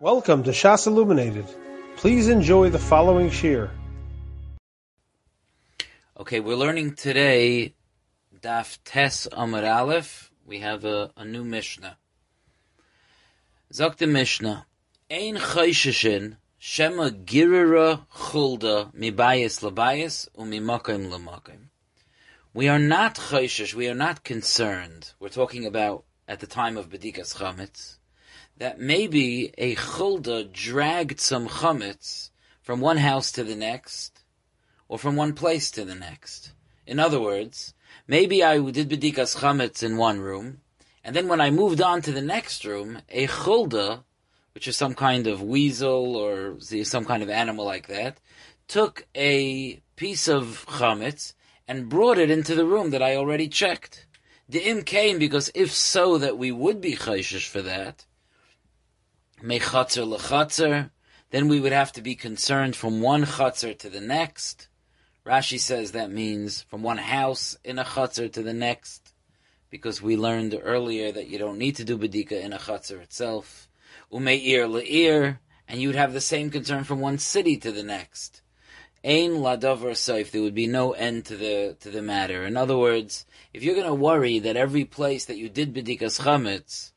Welcome to Shas Illuminated. Please enjoy the following shir. Okay, we're learning today Daf Tes Amar Aleph. We have a, a new Mishnah. Zok the Mishnah. Ein chayshishin shema girira chulda mibayis labayis umimakim lamakim. We are not chayshish, we are not concerned. We're talking about at the time of Bedikas Chametz that maybe a chulda dragged some chametz from one house to the next, or from one place to the next. In other words, maybe I did bedikas chametz in one room, and then when I moved on to the next room, a chulda, which is some kind of weasel or some kind of animal like that, took a piece of chametz and brought it into the room that I already checked. The im came because if so that we would be chayshish for that, mechatzer lechatzer, then we would have to be concerned from one chatzer to the next. Rashi says that means from one house in a chatzer to the next, because we learned earlier that you don't need to do bedika in a chatzer itself. Umeir leir, and you'd have the same concern from one city to the next. Ein ladavar saif, there would be no end to the to the matter. In other words, if you're going to worry that every place that you did bedikas chametz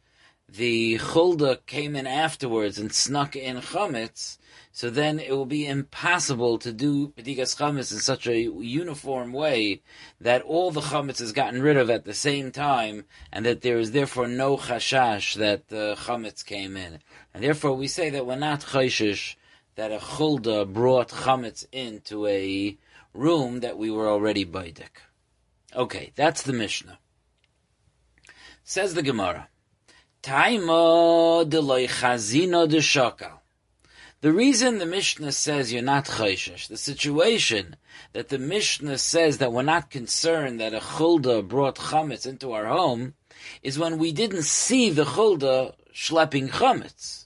the chulda came in afterwards and snuck in chametz, so then it will be impossible to do bedikas chametz in such a uniform way that all the chametz is gotten rid of at the same time, and that there is therefore no chashash that the chametz came in. And therefore we say that we're not chayshish that a chulda brought chametz into a room that we were already baidik. Okay, that's the Mishnah. Says the Gemara. Taima deloy chazina de shakal. The reason the Mishnah says you're not chayshish, the situation that the Mishnah says that we're not concerned that a chulda brought chametz into our home, is when we didn't see the chulda schlepping chametz.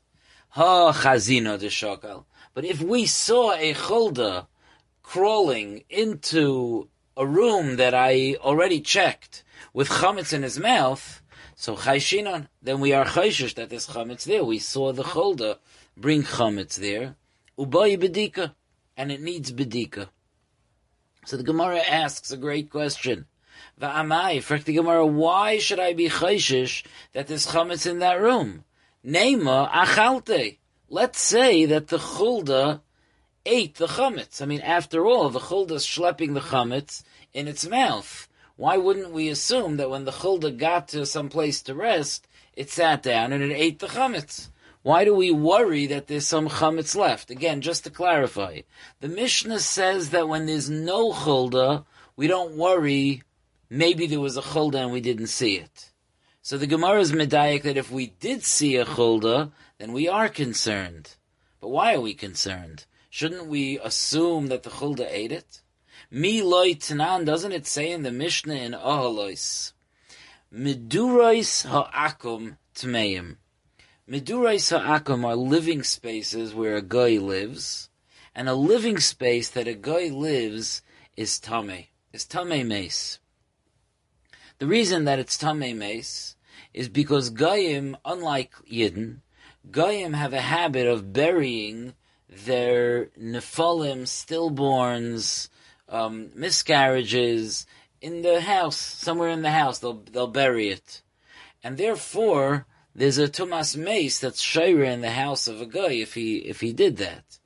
Ha chazina de shakal. But if we saw a chulda crawling into a room that I already checked with chametz in his mouth, so chayshinon, then we are chayshish that there's chametz there. We saw the chulda bring chametz there, ubay bedika, and it needs bedika. So the Gemara asks a great question. Va'amai, frak the Gemara, why should I be chayshish that there's chametz in that room? Nema achalte. Let's say that the chulda ate the chametz. I mean, after all, the chulda's schlepping the chametz in its mouth. Why wouldn't we assume that when the chulda got to some place to rest, it sat down and it ate the chametz? Why do we worry that there's some chametz left? Again, just to clarify, the Mishnah says that when there's no chulda, we don't worry. Maybe there was a chulda and we didn't see it. So the Gemara is medayik that if we did see a chulda, then we are concerned. But why are we concerned? Shouldn't we assume that the chulda ate it? Mi loy tanan, doesn't it say in the Mishnah in Ohalois? Medurais ha'akum tmeim. Medurais ha'akum are living spaces where a guy lives, and a living space that a guy lives is tame, is tame mace. The reason that it's tame mace is because Goyim, unlike Yidden, Goyim have a habit of burying their nephalim, stillborns, um, miscarriages in the house, somewhere in the house. They'll they'll bury it, and therefore there's a tumas mace that's shayra in the house of a guy if he if he did that.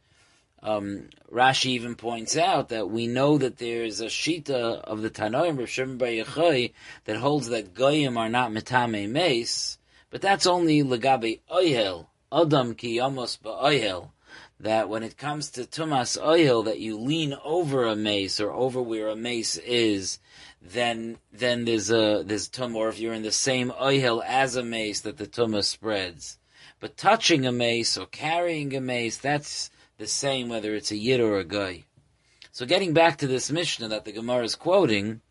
Um, Rashi even points out that we know that there's a shita of the Tanoim Rav Shimon Bar Yochai that holds that goyim are not mitame mace, but that's only legabe oyel adam ki yamos ba'oyel that when it comes to tumas oil, that you lean over a mace or over where a mace is, then then there's a there's tum, or if you're in the same oil as a mace, that the tumah spreads. But touching a mace or carrying a mace, that's the same whether it's a yid or a guy. So getting back to this Mishnah that the Gemara is quoting,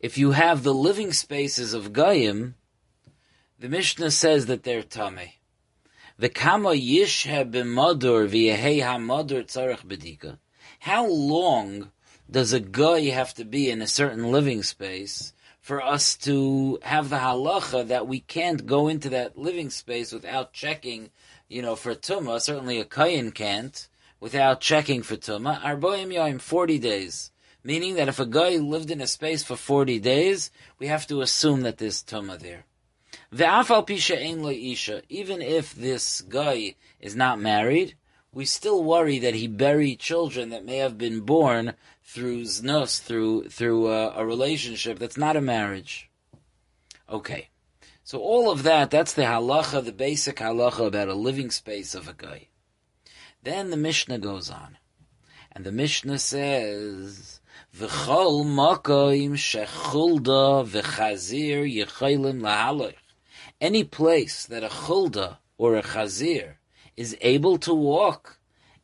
if you have the living spaces of Goyim, the Mishnah says that they're tummy. V'kama yishhe b'madur v'yehei ha'madur tzarech bedika. How long does a guy have to be in a certain living space for us to have the halacha that we can't go into that living space without checking you know, for Tumah, certainly a Kayin can't, without checking for Tumah, Arboim Yoim, 40 days. Meaning that if a guy lived in a space for 40 days, we have to assume that there's Tumah there. Ve'afal pisha ein isha. Even if this guy is not married, we still worry that he buried children that may have been born through znus, through through a, a relationship that's not a marriage. Okay, so all of that, that's the halacha, the basic halacha about a living space of a guy. Then the Mishnah goes on, and the Mishnah says, "V'chol makoim shechulda v'chazir yichaylim lahalach." Any place that a chulda or a chazir is able to walk,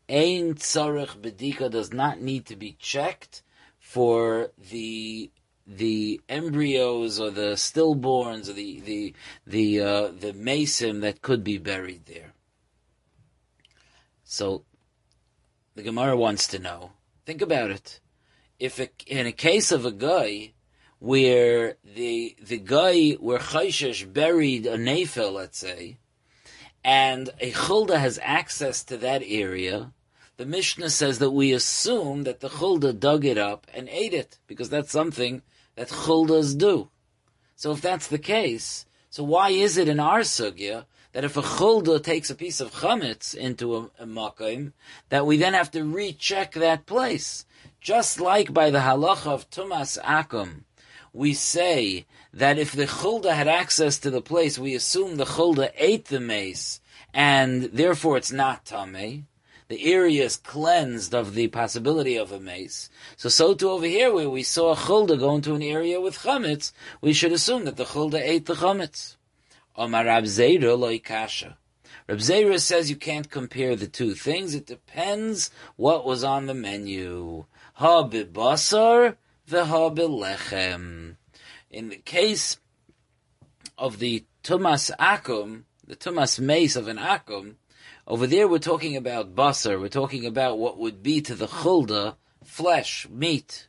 ein tzarech bedika does not need to be checked for the the embryos or the stillborns or the the the uh, the mason that could be buried there. So the Gemara wants to know. Think about it. If a, in a case of a guy where the the guy where Chayshish buried a nefel, let's say, and a chulda has access to that area, the Mishnah says that we assume that the chulda dug it up and ate it because that's something that chuldas do. So if that's the case, so why is it in our sugya that if a chulda takes a piece of chametz into a, a makim, that we then have to recheck that place? Just like by the halacha of tumas akum, we say that if the chulda had access to the place, we assume the chulda ate the mace, and therefore it's not tameh. The area is cleansed of the possibility of a mace. So, so too over here, where we saw a chulda go into an area with chametz, we should assume that the chulda ate the chametz. Omar Rab Zera loy kasha. Rab Zera says you can't compare the two things. It depends what was on the menu. Ha bibasar v'ha bilechem. In the case of the tumas akum, the tumas mace of an akum, over there we're talking about basar, we're talking about what would be to the chulda flesh, meat.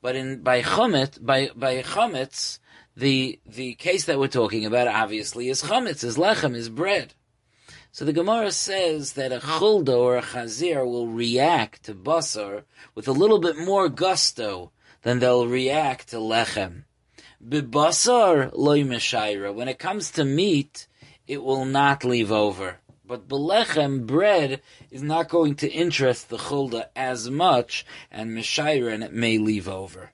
But in by chametz, by by chametz, the the case that we're talking about obviously is chametz, is lechem, is bread. So the Gemara says that a chulda or a chazir will react to basar with a little bit more gusto than they'll react to lechem. Bibasar loy meshaira. When it comes to meat, it will not leave over. But belechem, bread, is not going to interest the chulda as much, and meshaira, and it may leave over.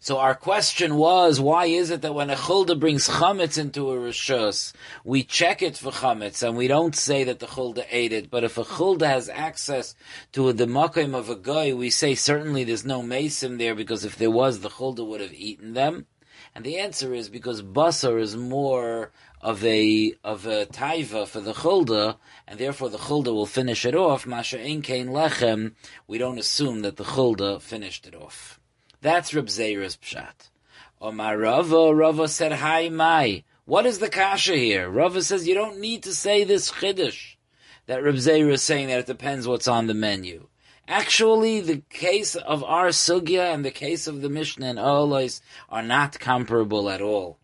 So our question was, why is it that when a chulda brings chametz into a rishus, we check it for chametz and we don't say that the chulda ate it, but if a chulda has access to the makim of a guy, we say certainly there's no mason there because if there was, the chulda would have eaten them. And the answer is because basar is more of a of a taiva for the chulda, and therefore the chulda will finish it off. Masha ein kain lechem. We don't assume that the chulda finished it off. That's Reb Zera's pshat. Omar Rava, Rava said, Hi mai. What is the kasha here? Rava says you don't need to say this chiddush. That Reb Zera is saying that it depends what's on the menu. Actually, the case of our sugya and the case of the Mishnah and Olos are not comparable at all.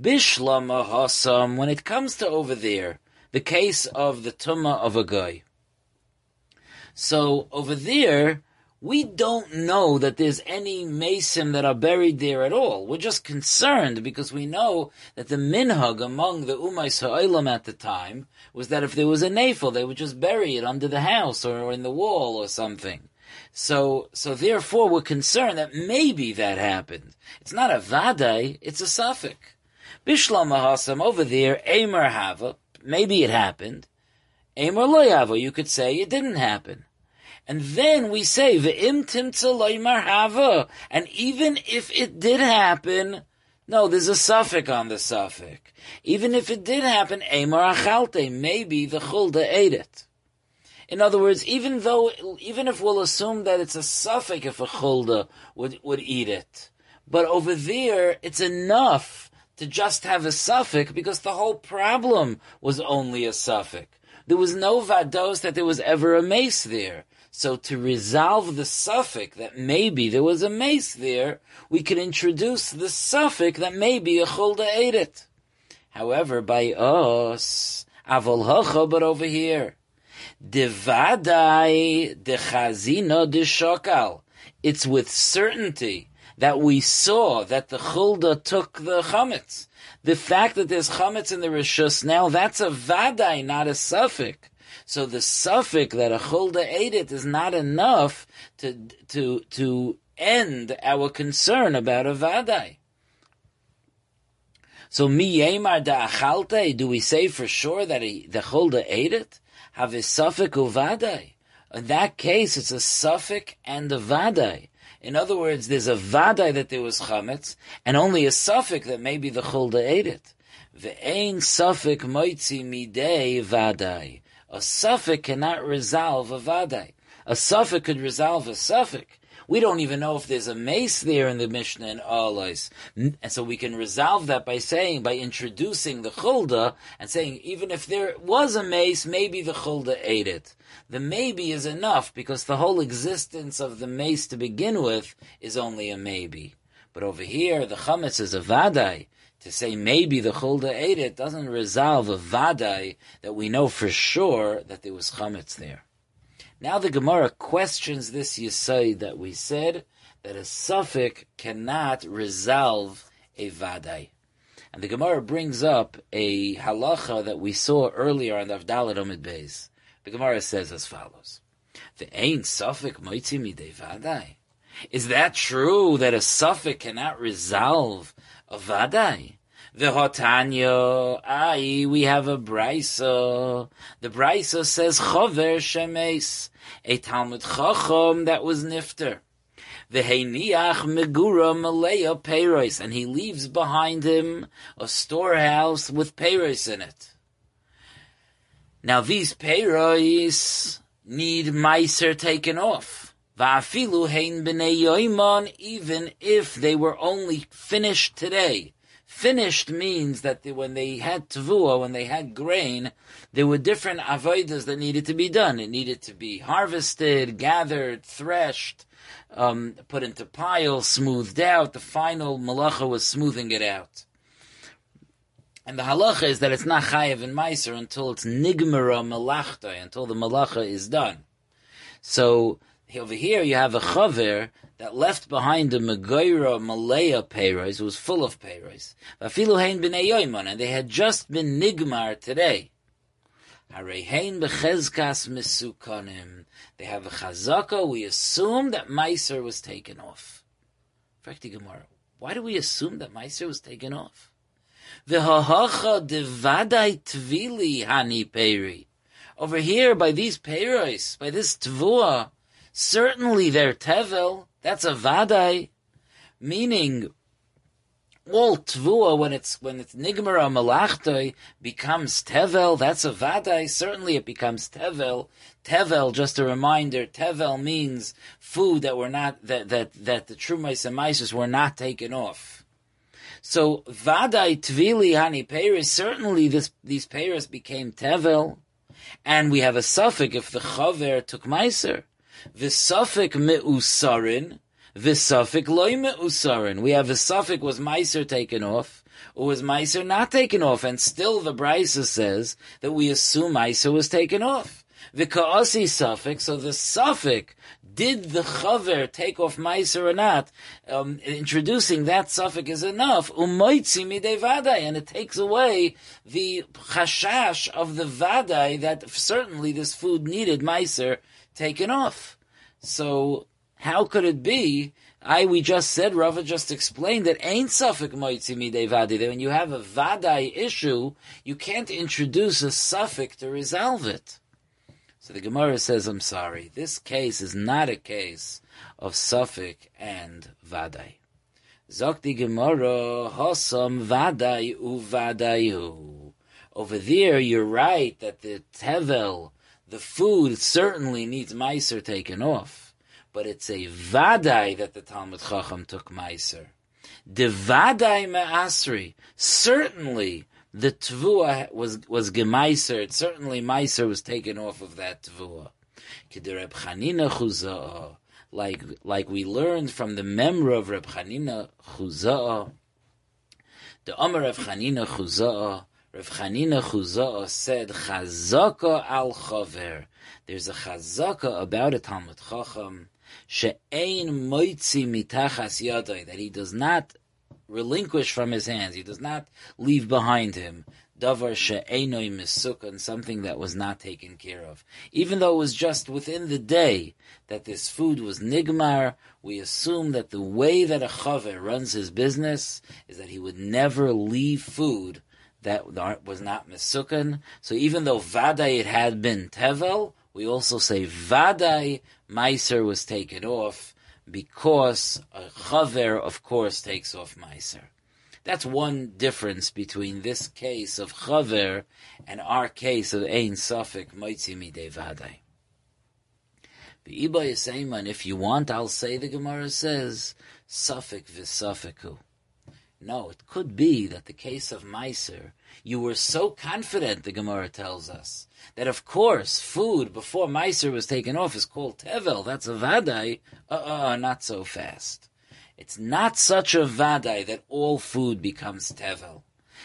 Bishlama Hasam, when it comes to over there, the case of the Tumah of a guy. So over there, we don't know that there's any mason that are buried there at all. We're just concerned because we know that the minhag among the Umay Ha'olam at the time was that if there was a nafel, they would just bury it under the house or in the wall or something. So, so therefore we're concerned that maybe that happened. It's not a vaday, it's a suffix. Bishlam Mahasam over there, Amar Hava, maybe it happened. Amar Loyava, you could say it didn't happen. And then we say, Ve'im timtza hava. And even if it did happen, no, there's a suffix on the suffix. Even if it did happen, achalte, maybe the chulda ate it. In other words, even though, even if we'll assume that it's a suffix if a chulda would, would eat it, but over there, it's enough to just have a suffix because the whole problem was only a suffix. There was no vados that there was ever a mace there. So to resolve the suffix that maybe there was a mace there, we could introduce the suffix that maybe a chulda ate it. However, by us, Avol hacha, but over here, Devadai de chazina de shokal. It's with certainty that we saw that the chulda took the chametz. The fact that there's chametz in the rishus now, that's a vadai, not a suffix. So the suffix that a chulda ate it is not enough to to to end our concern about a vadai. So mi yemar da achalte, do we say for sure that he, the chulda ate it? Have a suffix uvadai. In that case, it's a suffix and a vadai. In other words, there's a vadai that there was chametz, and only a suffix that maybe the chulda ate it. Ve'ein suffix moitzi midei vadai. A suffix cannot resolve a vadai. A suffix could resolve a suffix. We don't even know if there's a mace there in the Mishnah and Alais. And so we can resolve that by saying, by introducing the chulda and saying, even if there was a mace, maybe the chulda ate it. The maybe is enough because the whole existence of the mace to begin with is only a maybe. But over here, the chametz is a vadai. To say maybe the chulda ate it doesn't resolve a vadai that we know for sure that there was chametz there. Now the Gemara questions this yisoid that we said that a suffix cannot resolve a vadai. And the Gemara brings up a halacha that we saw earlier on the Avdalat Omid Beis. The Gemara says as follows: "The ain't suffix moitzi midei vadai." Is that true that a suffix cannot resolve vadai? The ai, we have a brisa. The brisa says chover shemes, a Talmud chacham that was nifter. The megura malaya peiros, and he leaves behind him a storehouse with peiros in it. Now these peiros need meiser taken off. Va'afilu hein b'nei yoimon, even if they were only finished today. Finished means that they, when they had tavua, when they had grain, there were different avodas that needed to be done. It needed to be harvested, gathered, threshed, um, put into piles, smoothed out. The final malacha was smoothing it out. And the halacha is that it's not chayev and meiser until it's nigmara malachta, until the malacha is done. So over here you have a chaver that left behind a Megoira Malaya payros, was full of payros. And they had just been nigmar today. They have a chazaka, we assume that Meiser was taken off. Why do we assume that Meiser was taken off? Hani. Over here, by these peiros, by this tvua, certainly they're tevel, that's a vadai, meaning all tvua when it's when it's nigmara malachtoi becomes tevel. That's a vadai. Certainly, it becomes tevel. Tevel, just a reminder. Tevel means food that were not that that that the true mice and mices were not taken off. So vadai tvili hani peiris. Certainly, this these peiris became tevel, and we have a suffix if the chaver took meiser. Suffix meusarin, suffix loy meusarin. We have suffix was meiser taken off, or was meiser not taken off, and still the brisa says that we assume meiser was taken off. The kaasi suffix, so the suffix did the chaver take off meiser or not? Um, introducing that suffix is enough. Umoitzi midei vadai, and it takes away the chashash of the vadai that certainly this food needed meiser taken off. So how could it be? I we just said Rava just explained that ain't suffix moitzi vadi. That when you have a vadai issue, you can't introduce a suffix to resolve it. So the Gemara says, "I'm sorry. This case is not a case of suffix and vadai." Zokti Gemara hosam vadai uvadayu. Over there, you're right that the tevel the food certainly needs meiser taken off, but it's a vadai that the Talmud Chacham took meiser. The vadai me'asri, certainly the tvua was was gemeiser. Certainly meiser was taken off of that tvua. K'dereb Chanina chuzah, like like we learned from the memra of Reb Chanina chuzah. The Omer of Chanina chuzah. Rav Chanina Chuzah said, Chazaka al chaver. There's a chazaka about a Talmud Chacham, she'ein moitzi mitachas yadai, that he does not relinquish from his hands, he does not leave behind him, davar she'enoi misukan, something that was not taken care of. Even though it was just within the day that this food was nigmar, we assume that the way that a chaver runs his business is that he would never leave food that was not Mesukan. So even though Vadai it had been Tevel, we also say Vadai Meiser was taken off because a Chaver, of course, takes off Meiser. That's one difference between this case of Chaver and our case of Ein Safik Moitzi Midei Vadai. And if you want, I'll say the Gemara says, Safik v'Safiku. No, it could be that the case of Meiser, you were so confident, the Gemara tells us, that of course food before Meiser was taken off is called Tevel, that's a Vadai, uh-uh, not so fast. It's not such a Vadai that all food becomes Tevel.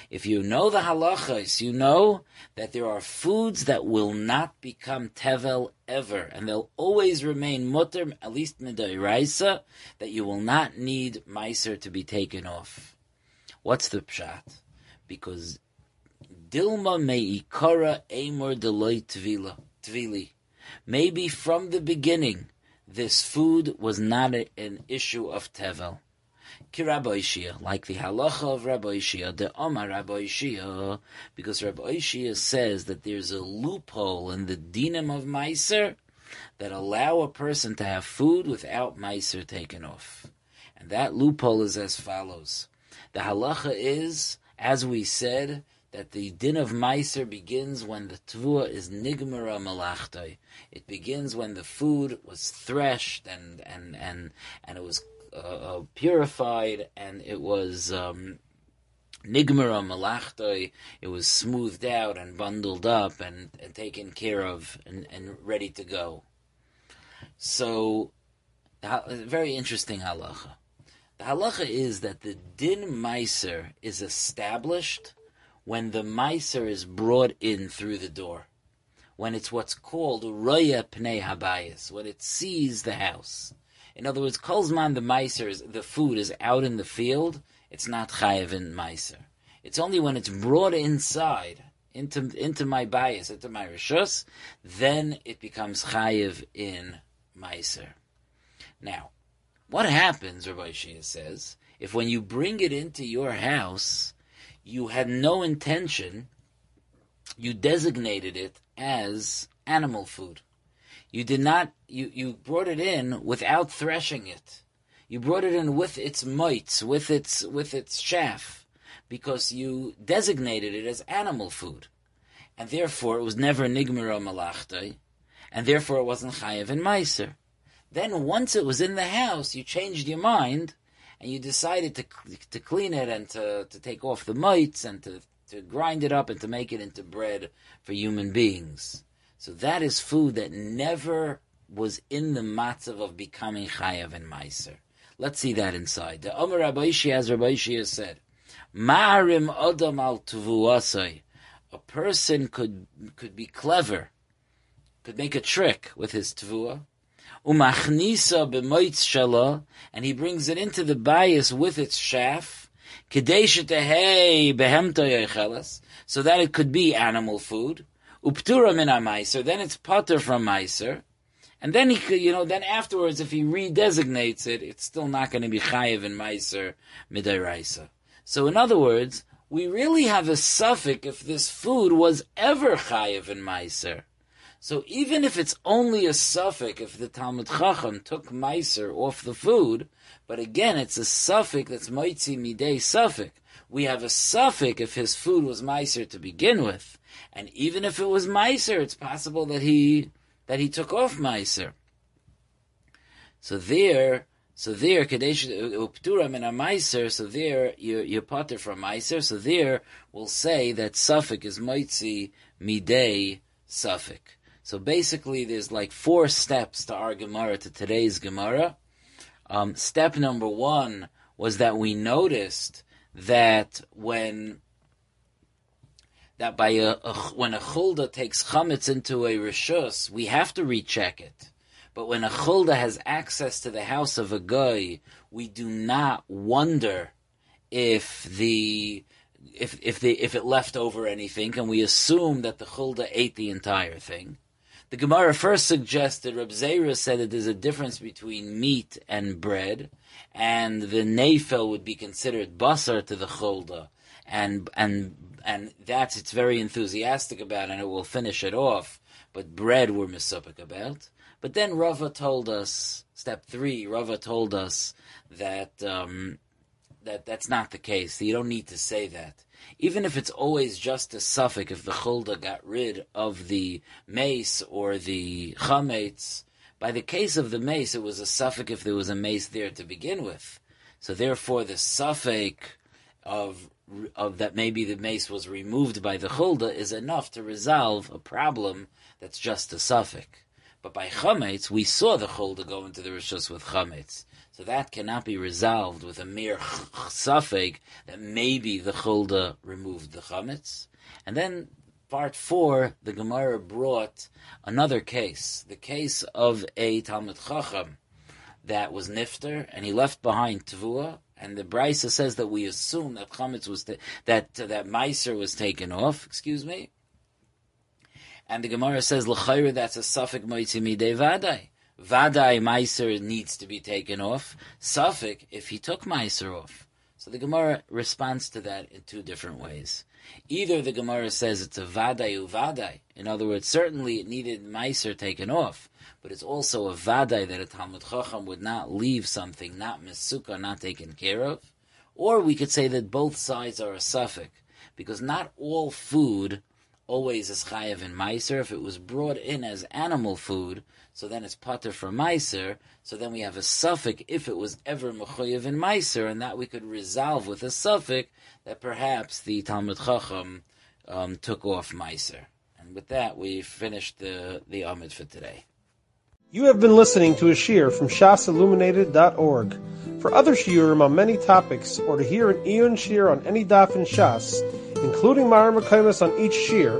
If you know the halachas, you know that there are foods that will not become tevel ever, and they'll always remain mutter, at least midairaisa, that you will not need meiser to be taken off. What's the pshat? Because Dilma meikara amor deloy tvili. Maybe from the beginning, this food was not a, an issue of tevel. Ki like the halacha of Rabbi Ishia, the Omar Rabbi Ishia, because Rabbi Ishia says that there's a loophole in the dinim of Meiser that allow a person to have food without Meiser taken off. And that loophole is as follows. The halacha is, as we said, that the din of Meiser begins when the tvua is nigmara malachtai. It begins when the food was threshed and and and and it was uh, uh, purified and it was um, nigmara malachtai. It was smoothed out and bundled up and, and taken care of and, and ready to go. So, very interesting halacha. The halacha is that the din meiser is established when the meiser is brought in through the door, when it's what's called roya pnei habayis, when it sees the house. In other words, kolzman the meiser is the food is out in the field. It's not chayiv in meiser. It's only when it's brought inside into into my bias, into my rishus, then it becomes chayiv in meiser. Now, what happens, Rabbi Shia says, if when you bring it into your house, you had no intention, you designated it as animal food. You did not, you, you brought it in without threshing it. You brought it in with its mites, with its, with its chaff, because you designated it as animal food. And therefore it was never nigmira malachtai, and therefore it wasn't chayev and meiser. Then once it was in the house, you changed your mind and you decided to to clean it and to, to take off the mites and to, to grind it up and to make it into bread for human beings. So that is food that never was in the matzav of becoming chayav and meiser. Let's see that inside. The Omer Rabbi as Rabbi said, Ma'arim Adam al. A person could could be clever, could make a trick with his tvua, umachnisa b'moitz shala, and he brings it into the bias with its shaft, kadesha tehei behemto so that it could be animal food, uptura min meiser, then it's potter from meiser, and then he could, you know, then afterwards, if he redesignates it, it's still not going to be chayiv in meiser midairaisa. So in other words, we really have a suffix if this food was ever chayiv in meiser. So even if it's only a suffix, if the Talmud Chacham took Meiser off the food, but again, it's a suffix that's Moitzi Midei suffix. We have a suffix if his food was Meiser to begin with. And even if it was Meiser, it's possible that he, that he took off Meiser. So there, so there, Kadesh uh, Uptura a Meiser, so there, you're, you're potter from Meiser, so there, we'll say that suffix is Moitzi Midei suffix. So basically, there's like four steps to our Gemara, to today's Gemara. Um, step number one was that we noticed that when that by a, a when a chulda takes chametz into a rishus, we have to recheck it. But when a chulda has access to the house of a guy, we do not wonder if the if if the if it left over anything, and we assume that the chulda ate the entire thing. The Gemara first suggested Reb Zera said that there's a difference between meat and bread, and the nafel would be considered basar to the chulda, and and and that's it's very enthusiastic about, and it will finish it off. But bread we're misupik about. But then Rava told us, step three, Rava told us that um, that that's not the case. You don't need to say that. Even if it's always just a suffix, if the chulda got rid of the mace or the chametz, by the case of the mace, it was a suffix if there was a mace there to begin with. So therefore, the suffix of of that maybe the mace was removed by the chulda is enough to resolve a problem that's just a suffix. But by chametz, we saw the chulda go into the rishus with chametz. So that cannot be resolved with a mere suffix that maybe the chulda removed the chametz. And then part four, the Gemara brought another case, the case of a Talmud Chacham that was nifter and he left behind tvua and the Brisa says that we assume that chametz was ta- that uh, that meiser was taken off. Excuse me. And the Gemara says l'chayre that's a suffix moitzi midei. Vadai meiser needs to be taken off. Suffix if he took meiser off. So the Gemara responds to that in two different ways. Either the Gemara says it's a vadai uvadai. In other words, certainly it needed meiser taken off, but it's also a vadai that a Talmud Chacham would not leave something not misuka, not taken care of. Or we could say that both sides are a suffix, because not all food always is chayav in meiser. If it was brought in as animal food, so then it's pater for meiser. So then we have a suffix if it was ever mechoyev in meiser, and that we could resolve with a suffix that perhaps the Talmud Chacham um, took off meiser. And with that, we finished the the Amid for today. You have been listening to a shear from shasilluminated.org. For other shiurim on many topics, or to hear an Eon shear on any daf in Shas, including Mara Makaimas on each shear,